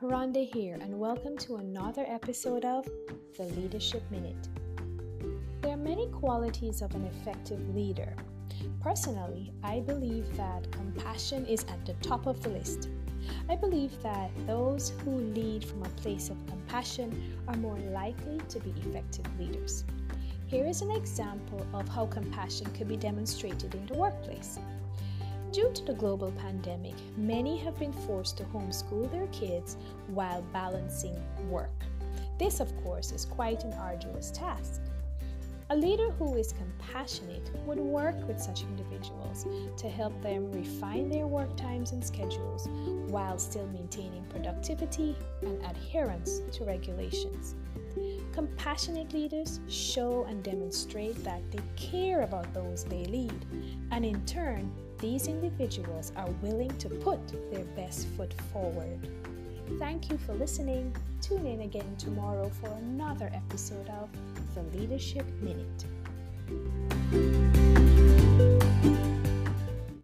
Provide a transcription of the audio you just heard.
Wanda here, and welcome to another episode of The Leadership Minute. There are many qualities of an effective leader. Personally, I believe that compassion is at the top of the list. I believe that those who lead from a place of compassion are more likely to be effective leaders. Here is an example of how compassion could be demonstrated in the workplace. Due to the global pandemic, many have been forced to homeschool their kids while balancing work. This, of course, is quite an arduous task. A leader who is compassionate would work with such individuals to help them refine their work times and schedules while still maintaining productivity and adherence to regulations. Compassionate leaders show and demonstrate that they care about those they lead, and in turn, these individuals are willing to put their best foot forward. Thank you for listening. Tune in again tomorrow for another episode of The Leadership Minute.